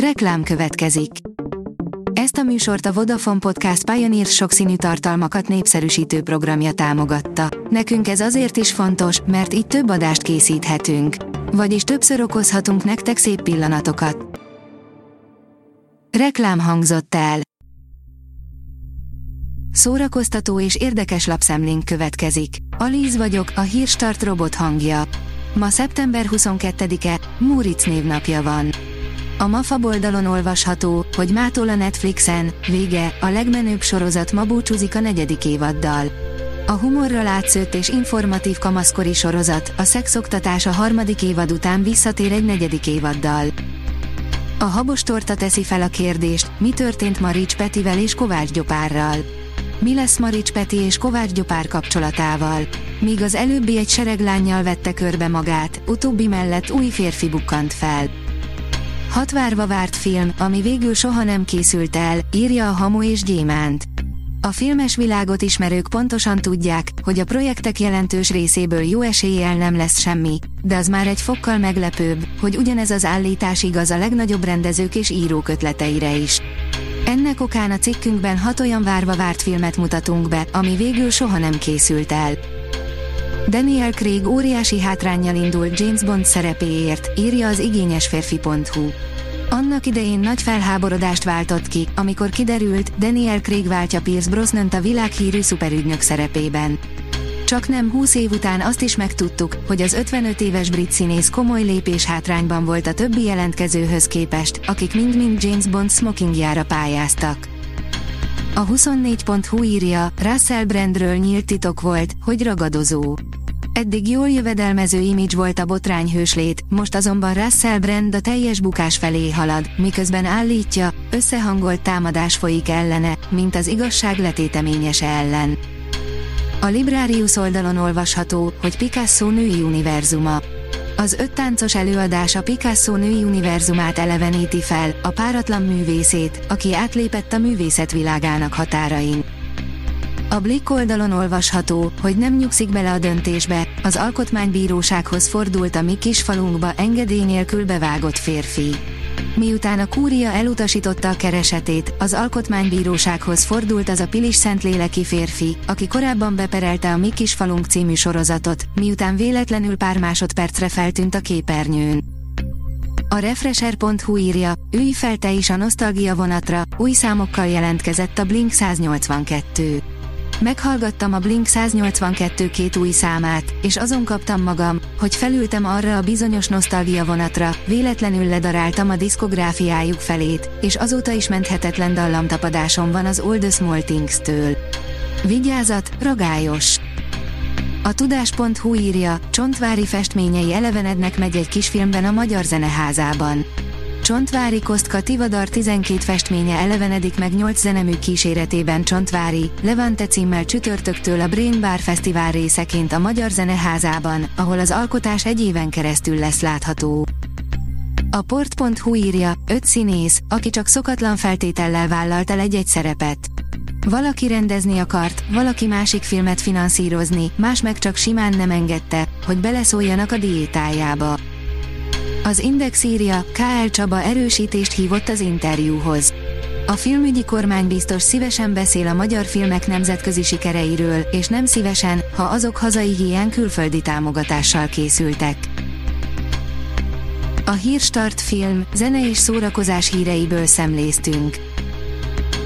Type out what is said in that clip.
Reklám következik. Ezt a műsort a Vodafone Podcast Pioneer sokszínű tartalmakat népszerűsítő programja támogatta. Nekünk ez azért is fontos, mert így több adást készíthetünk. Vagyis többször okozhatunk nektek szép pillanatokat. Reklám hangzott el. Szórakoztató és érdekes lapszemlénk következik. Alíz vagyok, a hírstart robot hangja. Ma szeptember 22-e, Múric névnapja van. A MAFA oldalon olvasható, hogy mától a Netflixen, vége, a legmenőbb sorozat ma búcsúzik a negyedik évaddal. A humorra látszőtt és informatív kamaszkori sorozat, a szexoktatás a harmadik évad után visszatér egy negyedik évaddal. A habos torta teszi fel a kérdést, mi történt Marics Petivel és Kovács Gyopárral. Mi lesz Marics Peti és Kovács Gyopár kapcsolatával? Míg az előbbi egy sereglányjal vette körbe magát, utóbbi mellett új férfi bukkant fel. Hat várva várt film, ami végül soha nem készült el, írja a Hamu és Gyémánt. A filmes világot ismerők pontosan tudják, hogy a projektek jelentős részéből jó eséllyel nem lesz semmi, de az már egy fokkal meglepőbb, hogy ugyanez az állítás igaz a legnagyobb rendezők és írók ötleteire is. Ennek okán a cikkünkben hat olyan várva várt filmet mutatunk be, ami végül soha nem készült el. Daniel Craig óriási hátrányjal indult James Bond szerepéért, írja az igényesférfi.hu. Annak idején nagy felháborodást váltott ki, amikor kiderült, Daniel Craig váltja Pierce Brosnant a világhírű szuperügynök szerepében. Csak nem 20 év után azt is megtudtuk, hogy az 55 éves brit színész komoly lépés hátrányban volt a többi jelentkezőhöz képest, akik mind-mind James Bond smokingjára pályáztak. A 24.hu írja, Russell Brandről nyílt titok volt, hogy ragadozó. Eddig jól jövedelmező image volt a botrány hőslét, most azonban Russell Brand a teljes bukás felé halad, miközben állítja, összehangolt támadás folyik ellene, mint az igazság letéteményese ellen. A Librarius oldalon olvasható, hogy Picasso női univerzuma. Az öt táncos előadás a Picasso női univerzumát eleveníti fel, a páratlan művészét, aki átlépett a művészet világának határain. A Blick oldalon olvasható, hogy nem nyugszik bele a döntésbe, az alkotmánybírósághoz fordult a mi kisfalunkba engedély nélkül bevágott férfi. Miután a kúria elutasította a keresetét, az alkotmánybírósághoz fordult az a Pilis Szentléleki férfi, aki korábban beperelte a Mi kisfalunk című sorozatot, miután véletlenül pár másodpercre feltűnt a képernyőn. A Refresher.hu írja, ülj fel te is a nosztalgia vonatra, új számokkal jelentkezett a Blink 182. Meghallgattam a Blink 182 két új számát, és azon kaptam magam, hogy felültem arra a bizonyos nosztalgia vonatra, véletlenül ledaráltam a diszkográfiájuk felét, és azóta is menthetetlen dallamtapadásom van az the Small Things-től. Vigyázat, ragályos! A tudás.hu írja, Csontvári festményei elevenednek megy egy kisfilmben a Magyar Zeneházában. Csontvári Kostka Tivadar 12 festménye elevenedik meg 8 zenemű kíséretében Csontvári, Levante címmel csütörtöktől a Brain Bar Fesztivál részeként a Magyar Zeneházában, ahol az alkotás egy éven keresztül lesz látható. A port.hu írja, öt színész, aki csak szokatlan feltétellel vállalt el egy-egy szerepet. Valaki rendezni akart, valaki másik filmet finanszírozni, más meg csak simán nem engedte, hogy beleszóljanak a diétájába. Az Index írja, K.L. Csaba erősítést hívott az interjúhoz. A filmügyi kormánybiztos szívesen beszél a magyar filmek nemzetközi sikereiről, és nem szívesen, ha azok hazai ilyen külföldi támogatással készültek. A Hírstart film, zene és szórakozás híreiből szemléztünk.